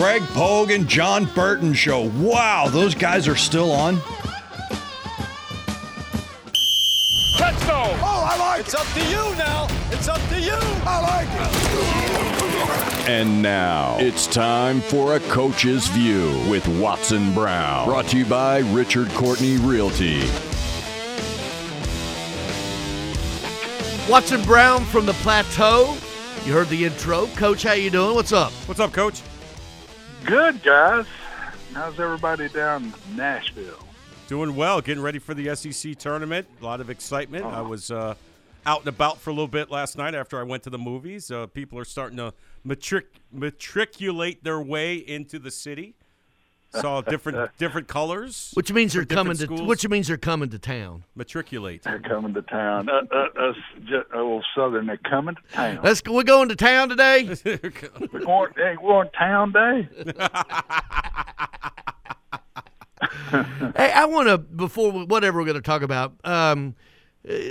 Greg Pogue and John Burton Show. Wow, those guys are still on. Touchdown! Oh, I like It's up to you now. It's up to you. I like it. And now it's time for a coach's view with Watson Brown. Brought to you by Richard Courtney Realty. Watson Brown from the Plateau. You heard the intro. Coach, how you doing? What's up? What's up, Coach? Good, guys. How's everybody down in Nashville? Doing well. Getting ready for the SEC tournament. A lot of excitement. I was uh, out and about for a little bit last night after I went to the movies. Uh, people are starting to matric- matriculate their way into the city. Saw different different colors. Which means they're coming to different schools. which means they're coming to town. matriculate. They're coming to town. Uh, uh, us, ju- old Southern, they're coming to town. Let's go. We're going to town today. We're going, hey, we're on town day. hey, I want to before we, whatever we're going to talk about. Um, uh,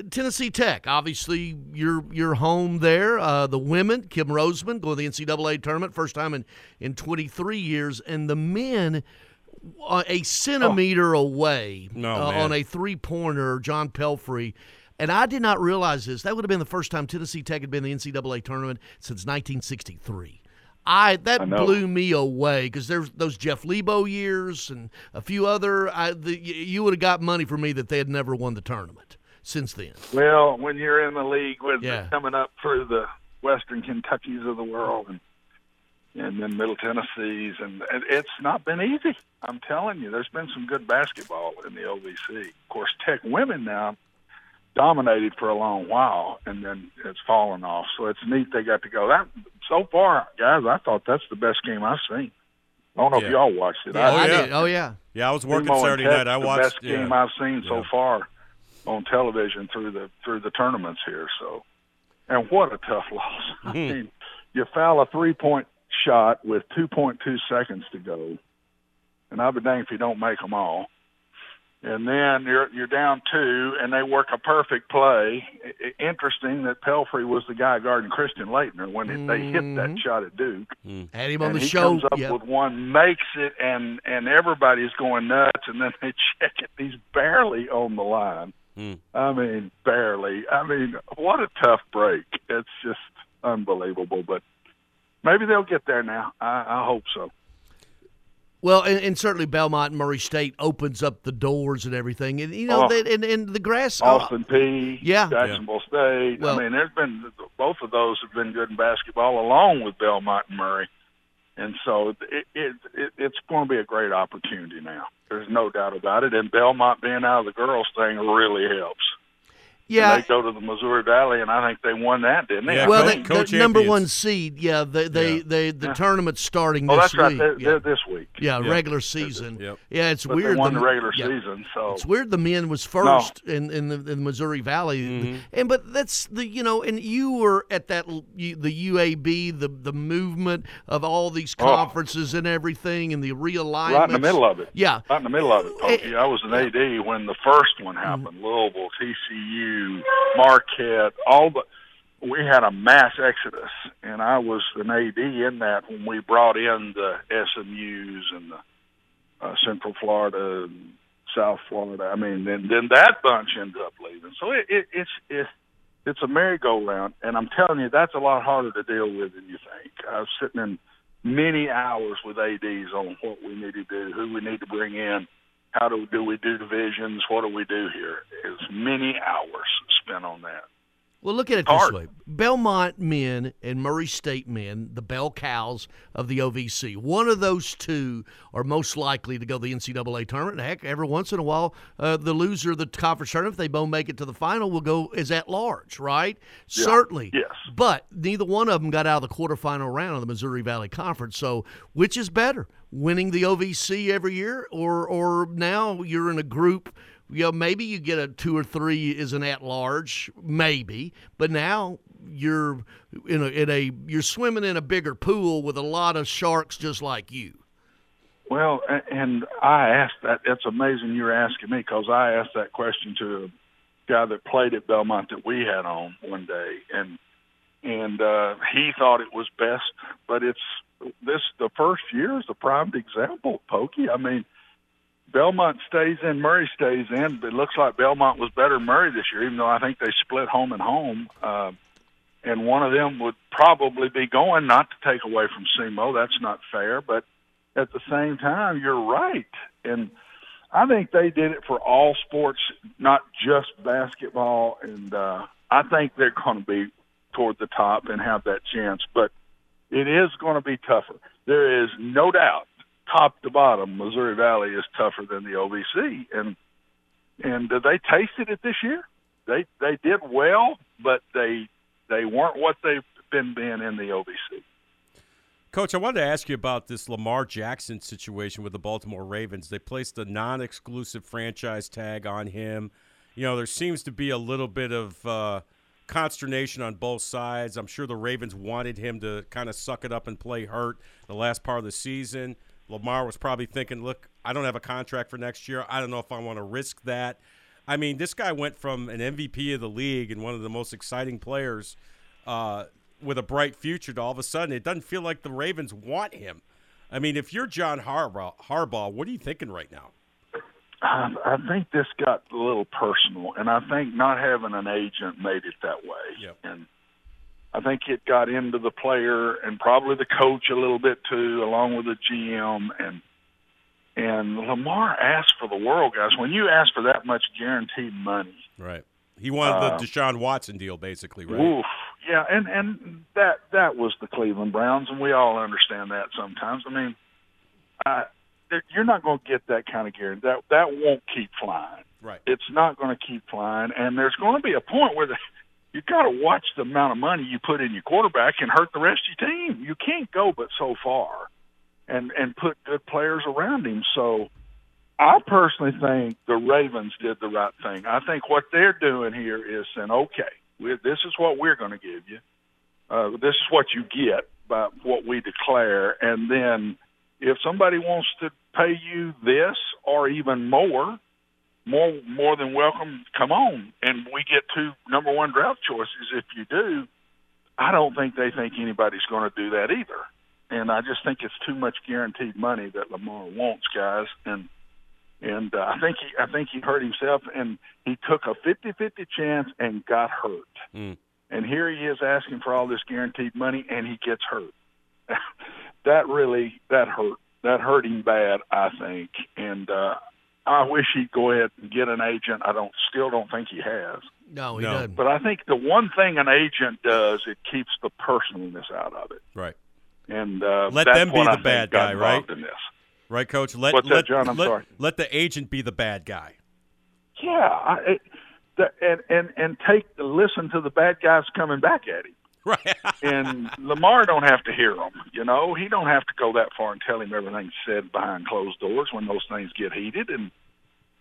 Tennessee Tech, obviously, you're you're home there. Uh, the women, Kim Rosamond, going to the NCAA tournament, first time in in 23 years, and the men. Uh, a centimeter away No, uh, on a three pointer, John Pelphrey. And I did not realize this. That would have been the first time Tennessee Tech had been in the NCAA tournament since 1963. I that I blew me away because there's those Jeff Lebo years and a few other. I, the, you would have got money for me that they had never won the tournament since then. Well, when you're in the league with Yeah. coming up through the Western Kentuckys of the world and and then Middle Tennessees, and and it's not been easy. I'm telling you, there's been some good basketball in the OVC. Of course, Tech women now dominated for a long while, and then it's fallen off. So it's neat they got to go. That so far, guys, I thought that's the best game I've seen. I don't know Yeah. if y'all watched it. Yeah, Oh, I yeah. did. Oh yeah. Yeah, I was working Primo Saturday Tech, night. I watched the best yeah. game I've seen so far on television through the through the tournaments here. So, and what a tough loss! I Hmm. mean, you foul a three point shot with two point two seconds to go, and I'll be danged if you don't make them all. And then you're you're down two, and they work a perfect play. I- I- interesting that Pelphrey was the guy guarding Christian Laettner when they hit that Mhm. shot at Duke Had him on and the he show. comes up yeah. with one, makes it, and and everybody's going nuts, and then they check it. He's barely on the line. Hmm. I mean, barely. I mean, what a tough break. It's just unbelievable. But maybe they'll get there now. I, I hope so. Well, and, and certainly Belmont and Murray State opens up the doors and everything, and you know, Oh. that, and and the grass. Austin Peay Yeah. Jacksonville State. Well- I mean, there's been both of those have been good in basketball, along with Belmont and Murray. And so it, it, it it's going to be a great opportunity now. There's no doubt about it. And Belmont being out of the girls thing really helps. Yeah, And they go to the Missouri Valley, and I think they won that, didn't they? Yeah, well, they, think. the co-champions. number one seed. Yeah, they they, Yeah. they the Yeah. tournament's starting oh, this that's right. week. They're, yeah. they're this week. Yeah, Yeah. regular season. Yep. Yeah, it's But weird. they won the, m- regular yeah. season, so It's weird the men was first in, in the in the Missouri Valley, Mm-hmm. and but that's the you know, and you were at that you, the UAB, the the movement of all these Oh. conferences and everything, and the realignment. right in the middle of it. Yeah, Right in the middle of it, Pokey. Eh, I was an AD when the first one happened. Louisville, TCU, Marquette, all the. We had a mass exodus, and I was an AD in that when we brought in the SMU's and the uh, Central Florida, and South Florida. I mean, then then that bunch ended up leaving. So it, it it's it's it's a merry-go-round, and I'm telling you, that's a lot harder to deal with than you think. I was sitting in many hours with ads on what we need to do, who we need to bring in, how do do we do divisions, what do we do here. It's many hours spent on that. Well, look at it this way: Belmont men and Murray State men, the bell cows of the OVC. One of those two are most likely to go to the NCAA tournament. Heck, every once in a while, uh, the loser of the conference tournament, if they both make it to the final, will go is at large, right? Certainly. Yes. But neither one of them got out of the quarterfinal round of the Missouri Valley Conference. So, which is better, winning the OVC every year, or or now you're in a group? You know, maybe you get a two or three is an at large, maybe, but now you're in a, in a you're swimming in a bigger pool with a lot of sharks just like you. Well, and I asked that. That's amazing you're asking me because I asked that question to a guy that played at Belmont that we had on one day, and and uh, he thought it was best, but it's this the first year is a prime example, Pokey. I mean, Belmont stays in, Murray stays in. But it looks like Belmont was better Murray this year, even though I think they split home and home. Uh, and one of them would probably be going, not to take away from SEMO. That's not fair, but at the same time, you're right. And I think they did it for all sports, not just basketball. And uh, I think they're going to be toward the top and have that chance. But it is going to be tougher. There is no doubt, top to bottom, Missouri Valley is tougher than the OVC. And and uh, they tasted it this year. They they did well, but they they weren't what they've been being in the OVC. Coach, I wanted to ask you about this Lamar Jackson situation with the Baltimore Ravens. They placed a non exclusive franchise tag on him. You know, there seems to be a little bit of uh, consternation on both sides. I'm sure the Ravens wanted him to kind of suck it up and play hurt the last part of the season. Lamar was probably thinking, look, I don't have a contract for next year. I don't know if I want to risk that. I mean, this guy went from an MVP of the league and one of the most exciting players uh, with a bright future to all of a sudden it doesn't feel like the Ravens want him. I mean, if you're John Harbaugh, Harbaugh what are you thinking right now? I, I think this got a little personal, and I think not having an agent made it that way. Yep. And I think it got into the player and probably the coach a little bit too, along with the GM. And and Lamar asked for the world, guys. When you ask for that much guaranteed money, right? He wanted Uh, the Deshaun Watson deal, basically, right? Oof. Yeah, and and that that was the Cleveland Browns, and we all understand that sometimes. I mean, uh, you're not going to get that kind of guarantee. That that won't keep flying. Right. It's not going to keep flying, and there's going to be a point where the, you got to watch the amount of money you put in your quarterback and hurt the rest of your team. You can't go but so far, and and put good players around him. So. I personally think the Ravens did the right thing. I think what they're doing here is saying, okay, we, this is what we're going to give you. Uh, this is what you get by what we declare. And then if somebody wants to pay you this or even more, more more than welcome, come on. And we get two number one draft choices if you do. I don't think they think anybody's going to do that either. And I just think it's too much guaranteed money that Lamar wants, guys. And and uh, I think he I think he hurt himself, and he took a 50-50 chance and got hurt. Mm. And here he is asking for all this guaranteed money, and he gets hurt. that really that hurt that hurt him bad, I think. And uh, I wish he'd go ahead and get an agent. I don't still don't think he has. No, he No. doesn't. But I think the one thing an agent does, it keeps the personalness out of it. Right. And uh, Let that's them be the I bad guy, right? In this. Right, Coach. Let What's that, John? I'm let, sorry. let the agent be the bad guy. Yeah, I, it, the, and and and take listen to the bad guys coming back at him. Right. And Lamar don't have to hear them. You know, he don't have to go that far and tell him everything's said behind closed doors when those things get heated. And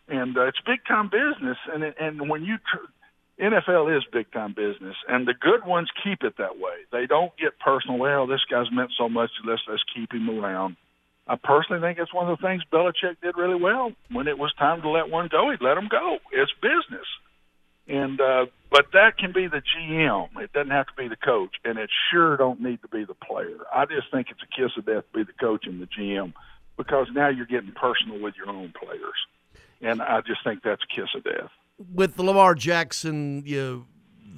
and uh, it's big time business. And and when you tr- NFL is big time business, and the good ones keep it that way. They don't get personal. Well, this guy's meant so much. Let's let's keep him around. I personally think it's one of the things Belichick did really well. When it was time to let one go, he'd let him go. It's business. And uh, but that can be the GM. It doesn't have to be the coach, and it sure don't need to be the player. I just think it's a kiss of death to be the coach and the GM because now you're getting personal with your own players, and I just think that's a kiss of death. with Lamar Jackson, you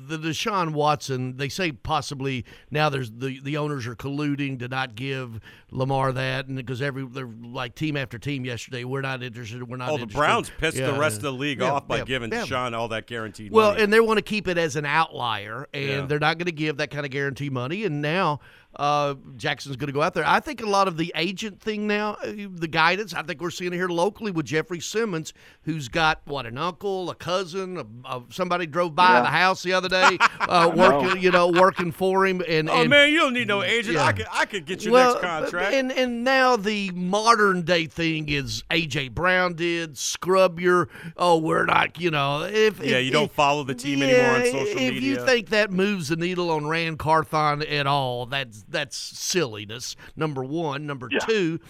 the Deshaun Watson, they say possibly now there's the the owners are colluding to not give Lamar that, and because every they're like team after team yesterday, we're not interested. We're not. Oh, the interested. Browns pissed Yeah, the rest of the league Yeah, off by yeah, giving. Deshaun all that guaranteed money. Well, money. and they want to keep it as an outlier, and they're not going to give that kind of guarantee money. And now uh, Jackson's going to go out there. I think a lot of the agent thing now, uh, the guidance, I think we're seeing it here locally with Jeffrey Simmons, who's got what an uncle, a cousin, a, a, somebody drove by Yeah. the house the other day, uh, know. working, you know, working for him. And oh and, man, you don't need no agent. Yeah. I could I could get your well, next contract. And and now the modern day thing is AJ Brown did scrub your oh we're not you know if yeah, if- you don't if- follow the team anymore on social if media. If you think that moves the needle on Ran Carthon at all, that's that's silliness. Number one. Number Yeah. two,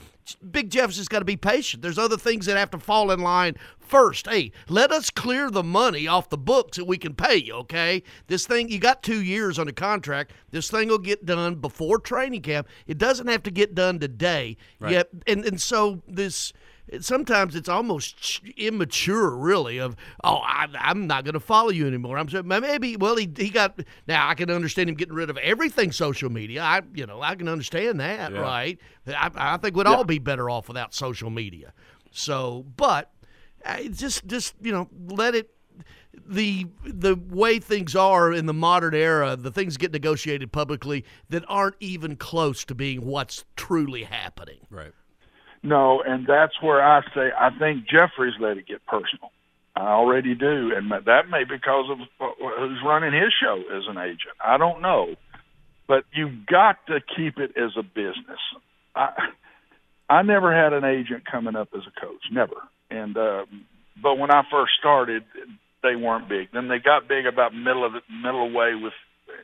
Big Jeff's just got to be patient. There's other things that have to fall in line first. Hey, let us clear the money off the books that we can pay you. Okay, this thing you got two years on the contract. This thing will get done before training camp. It doesn't have to get done today. Yet, and and so this sometimes it's almost immature, really. Of oh, I, I'm not going to follow you anymore. I'm maybe. Well, he he got now. I can understand him getting rid of everything social media. I you know I can understand that, Yeah. right? I, I think we'd all be better off without social media. So, but uh, just just you know let it. The the way things are in the modern era, the things get negotiated publicly that aren't even close to being what's truly happening. Right. No, and that's where I say I think Jeffrey's let it get personal. I already do, and that may be because of who's running his show as an agent. I don't know, but you've got to keep it as a business. I I never had an agent coming up as a coach, never. And uh, but when I first started, they weren't big. Then they got big about middle of the middle of way with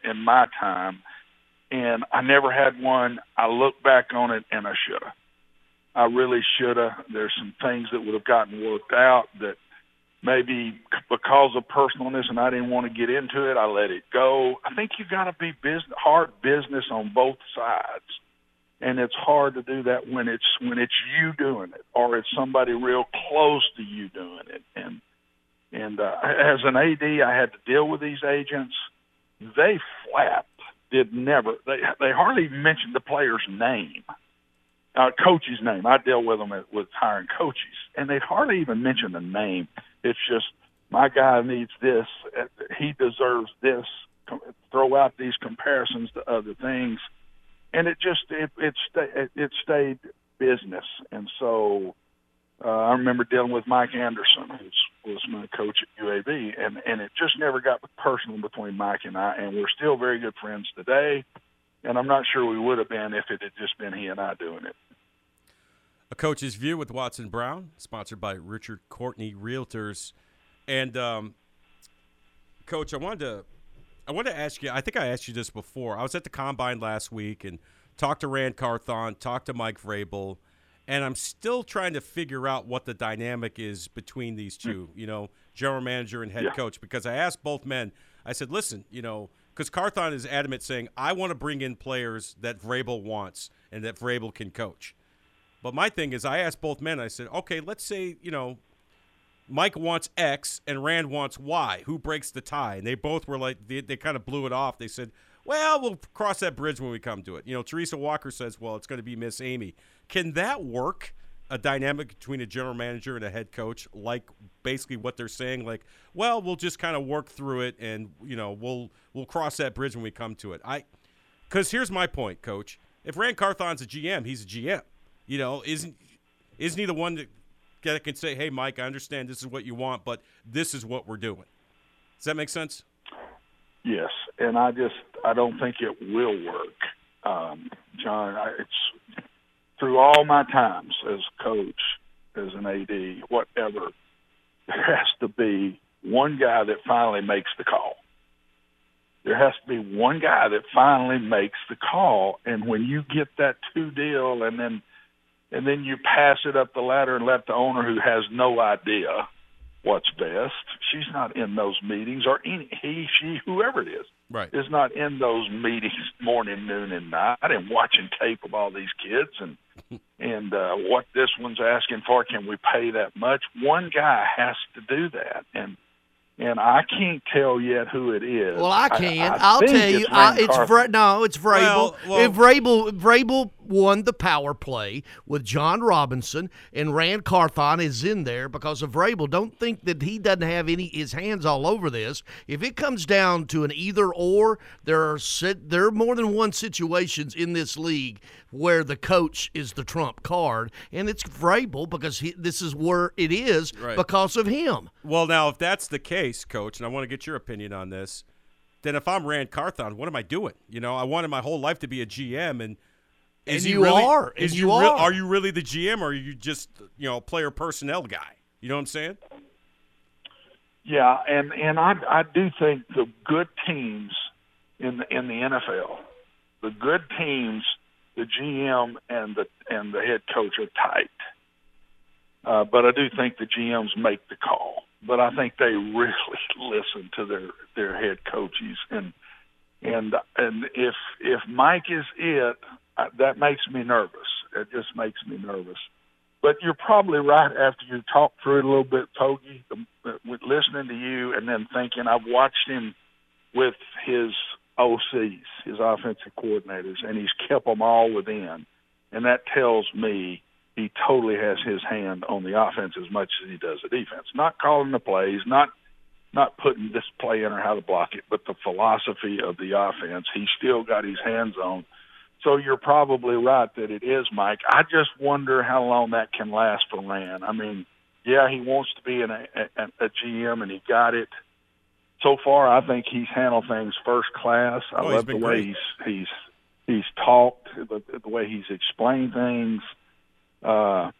in my time, and I never had one. I look back on it, and I should have. I really should have. There's some things that would have gotten worked out that maybe because of personalness and I didn't want to get into it, I let it go. I think you got to be business, hard business on both sides. And it's hard to do that when it's when it's you doing it or it's somebody real close to you doing it. And and uh, as an AD, I had to deal with these agents. They flat did never. They they hardly mentioned the player's name uh, coach's name. I deal with them at, with hiring coaches, and they'd hardly even mention the name. It's just my guy needs this. He deserves this. Throw out these comparisons to other things, and it just it it, sta- it stayed business. And so uh, I remember dealing with Mike Anderson, who was my coach at UAB, and and it just never got personal between Mike and I, and we're still very good friends today. And I'm not sure we would have been if it had just been he and I doing it. A Coach's View with Watson Brown, sponsored by Richard Courtney Realtors. And um, Coach, I wanted to I wanted to ask you. I think I asked you this before. I was at the combine last week and talked to Ran Carthon, talked to Mike Vrabel, and I'm still trying to figure out what the dynamic is between these two. You know, general manager and head Yeah. coach. Because I asked both men. I said, "Listen, you know." Because Carthon is adamant saying, I want to bring in players that Vrabel wants and that Vrabel can coach. But my thing is, I asked both men. I said, okay, let's say you know, Mike wants X and Ran wants Y. Who breaks the tie? And they both were like, they, they kind of blew it off. They said, well, we'll cross that bridge when we come to it. You know, Teresa Walker says, well, it's going to be Miss Amy. Can that work? A dynamic between a general manager and a head coach, like basically what they're saying, like, well, we'll just kind of work through it, and you know, we'll we'll cross that bridge when we come to it. I, because here's my point, Coach. If Ran Carthon's a GM, he's a GM. You know, isn't isn't he the one that, that can say, "Hey, Mike, I understand this is what you want, but this is what we're doing." Does that make sense? Yes, and I just I don't think it will work, um, John. I, it's through all my times as coach, as an AD, whatever. There has to be one guy that finally makes the call. There has to be one guy that finally makes the call, and when you get that two deal, and then and then you pass it up the ladder and let the owner who has no idea what's best. She's not in those meetings, or any he, she, whoever it is, Right. is not in those meetings morning, noon, and night, and watching tape of all these kids and and uh, what this one's asking for. Can we pay that much? One guy has to do that, and and I can't tell yet who it is. Well, I can. I, I, will tell you, it's, I, it's Carthon. Vra- no, it's Vrabel. Well, well- if Vrabel, Vrabel won the power play with Jon Robinson and Ran Carthon is in there because of Vrabel. Don't think that he doesn't have any his hands all over this. If it comes down to an either or, there are sit, there are more than one situations in this league where the coach is the trump card, and it's Vrabel because he, this is where it is Right. because of him. Well, now if that's the case, Coach, and I want to get your opinion on this, then if I'm Ran Carthon, what am I doing? You know, I wanted my whole life to be a GM, and is And you really, are, Is and you you real- are. are you really the GM, or are you just you know player personnel guy? You know what I'm saying? Yeah, and and I I do think the good teams in the in the NFL the good teams, the GM and the and the head coach are tight. Uh, but I do think the GMs make the call. But I think they really listen to their their head coaches and and and if if Mike is it, that makes me nervous. It just makes me nervous. But you're probably right after you talk through it a little bit, Togi, with listening to you and then thinking I've watched him with his OCs, his offensive coordinators, and he's kept them all within. And that tells me he totally has his hand on the offense as much as he does the defense. Not calling the plays, not not putting this play in or how to block it, but the philosophy of the offense. He's still got his hands on. So you're probably right that it is Mike. I just wonder how long that can last for Ran. I mean, yeah, he wants to be an, a, a, GM, and he got it. So far, I think he's handled things first class. I Oh, love the way great. he's he's he's talked, the, the way he's explained things. Uh,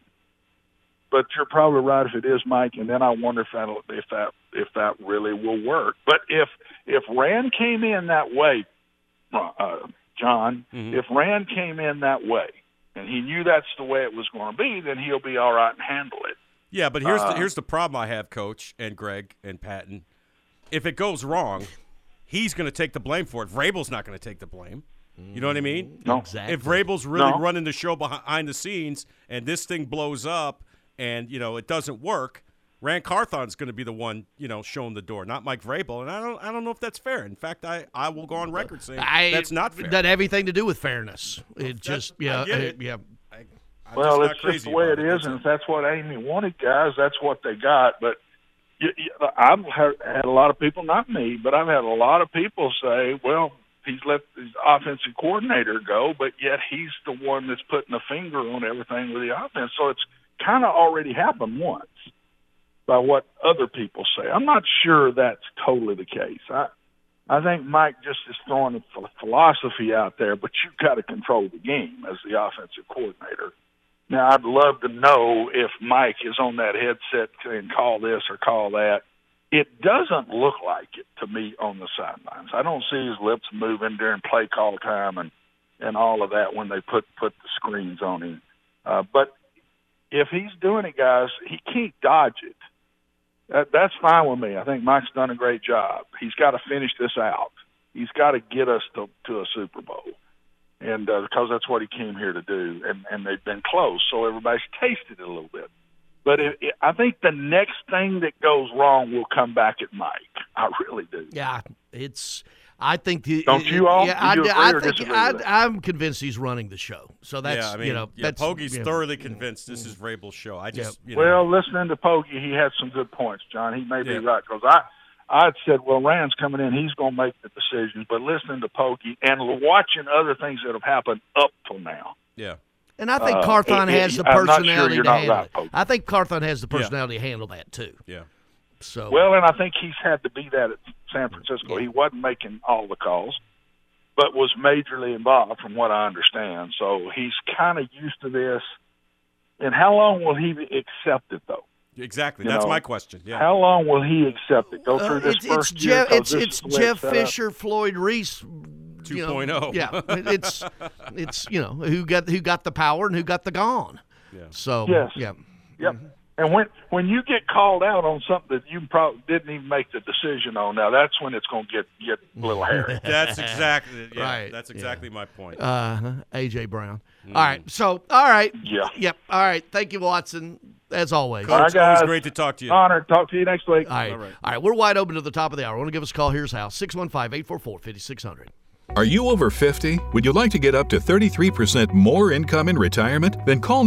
but you're probably right if it is Mike, and then I wonder if that if that if that really will work. But if if Ran came in that way, uh, John, Mm-hmm. if Ran came in that way, and he knew that's the way it was going to be, then he'll be all right and handle it. Yeah, but here's Uh, the, here's the problem I have, Coach and Greg and Patton. If it goes wrong, he's going to take the blame for it. Vrabel's not going to take the blame. You know what I mean? No. Exactly. If Vrabel's really No. running the show behind the scenes and this thing blows up and you know it doesn't work, Ran Carthon's going to be the one you know showing the door, not Mike Vrabel. And I don't I don't know if that's fair. In fact, I, I will go on record saying I, that's not fair. It doesn't have anything to do with fairness. It just yeah I get uh, it. yeah. I, I'm well, just it's just the way about it is, That's and if that's what Amy wanted, guys, that's what they got. But you, you, I've had, had a lot of people, not me, but I've had a lot of people say, "Well, he's let his offensive coordinator go, but yet he's the one that's putting a finger on everything with the offense." So it's kind of already happened once by what other people say. I'm not sure that's totally the case. I I think Mike just is throwing a philosophy out there, but you've got to control the game as the offensive coordinator. Now, I'd love to know if Mike is on that headset and call this or call that. It doesn't look like it to me on the sidelines. I don't see his lips moving during play call time and and all of that when they put put the screens on him. Uh, but if he's doing it, guys, he can't dodge it. That, that's fine with me. I think Mike's done a great job. He's got to finish this out. He's got to get us to to a Super Bowl, and uh, because that's what he came here to do. And and they've been close, so everybody's tasted it a little bit. But it, it, I think the next thing that goes wrong will come back at Mike. I really do. Yeah, it's. I think. The, Don't you all? Yeah, Do you I, agree I think disagree I, I'm convinced he's running the show. So that's yeah, I mean, you know yeah, that's Pogie's yeah. thoroughly convinced this is Vrabel's show. I just, you know, Well, listening to Pokey, he had some good points, John. He may Yeah. be right because I, I said, well, Ran's coming in, he's going to make the decisions. But listening to Pokey and watching other things that have happened up till now, yeah. And I think Uh, Carthon it- has it- the I'm not sure personality you're to not handle right, it. I think Carthon has the Yeah. personality to handle that too. Yeah. So well, and I think he's had to be that at San Francisco. He wasn't making all the calls, but was majorly involved, from what I understand. So he's kind of used to this. And how long will he accept it, though? Exactly. You That's know, my question. Yeah. How long will he accept it? Go Uh, through this it's, it's first year. Jeff. 'cause It's this it's is the way Jeff set up? Fisher, Floyd Reese. you know, 2.0. Yeah, it's it's you know who got who got the power and who got the gone. Yeah. So Yes. yeah. Yep. And when when you get called out on something that you probably didn't even make the decision on, now that's when it's going to get get a little hairy. That's exactly. Yeah, Right, That's yeah. exactly my point. Uh, AJ Brown. Mm. All right. So all right. Yeah. Yep. All right. Thank you, Watson. As always. Coach, All right, always guys. great to talk to you. Honor. Talk to you next week. All right. All right. All right. We're wide open to the top of the hour. Want to give us a call? Here's how 615 844 5600. Are you over 50? Would you like to get up to 33% more income in retirement? Then call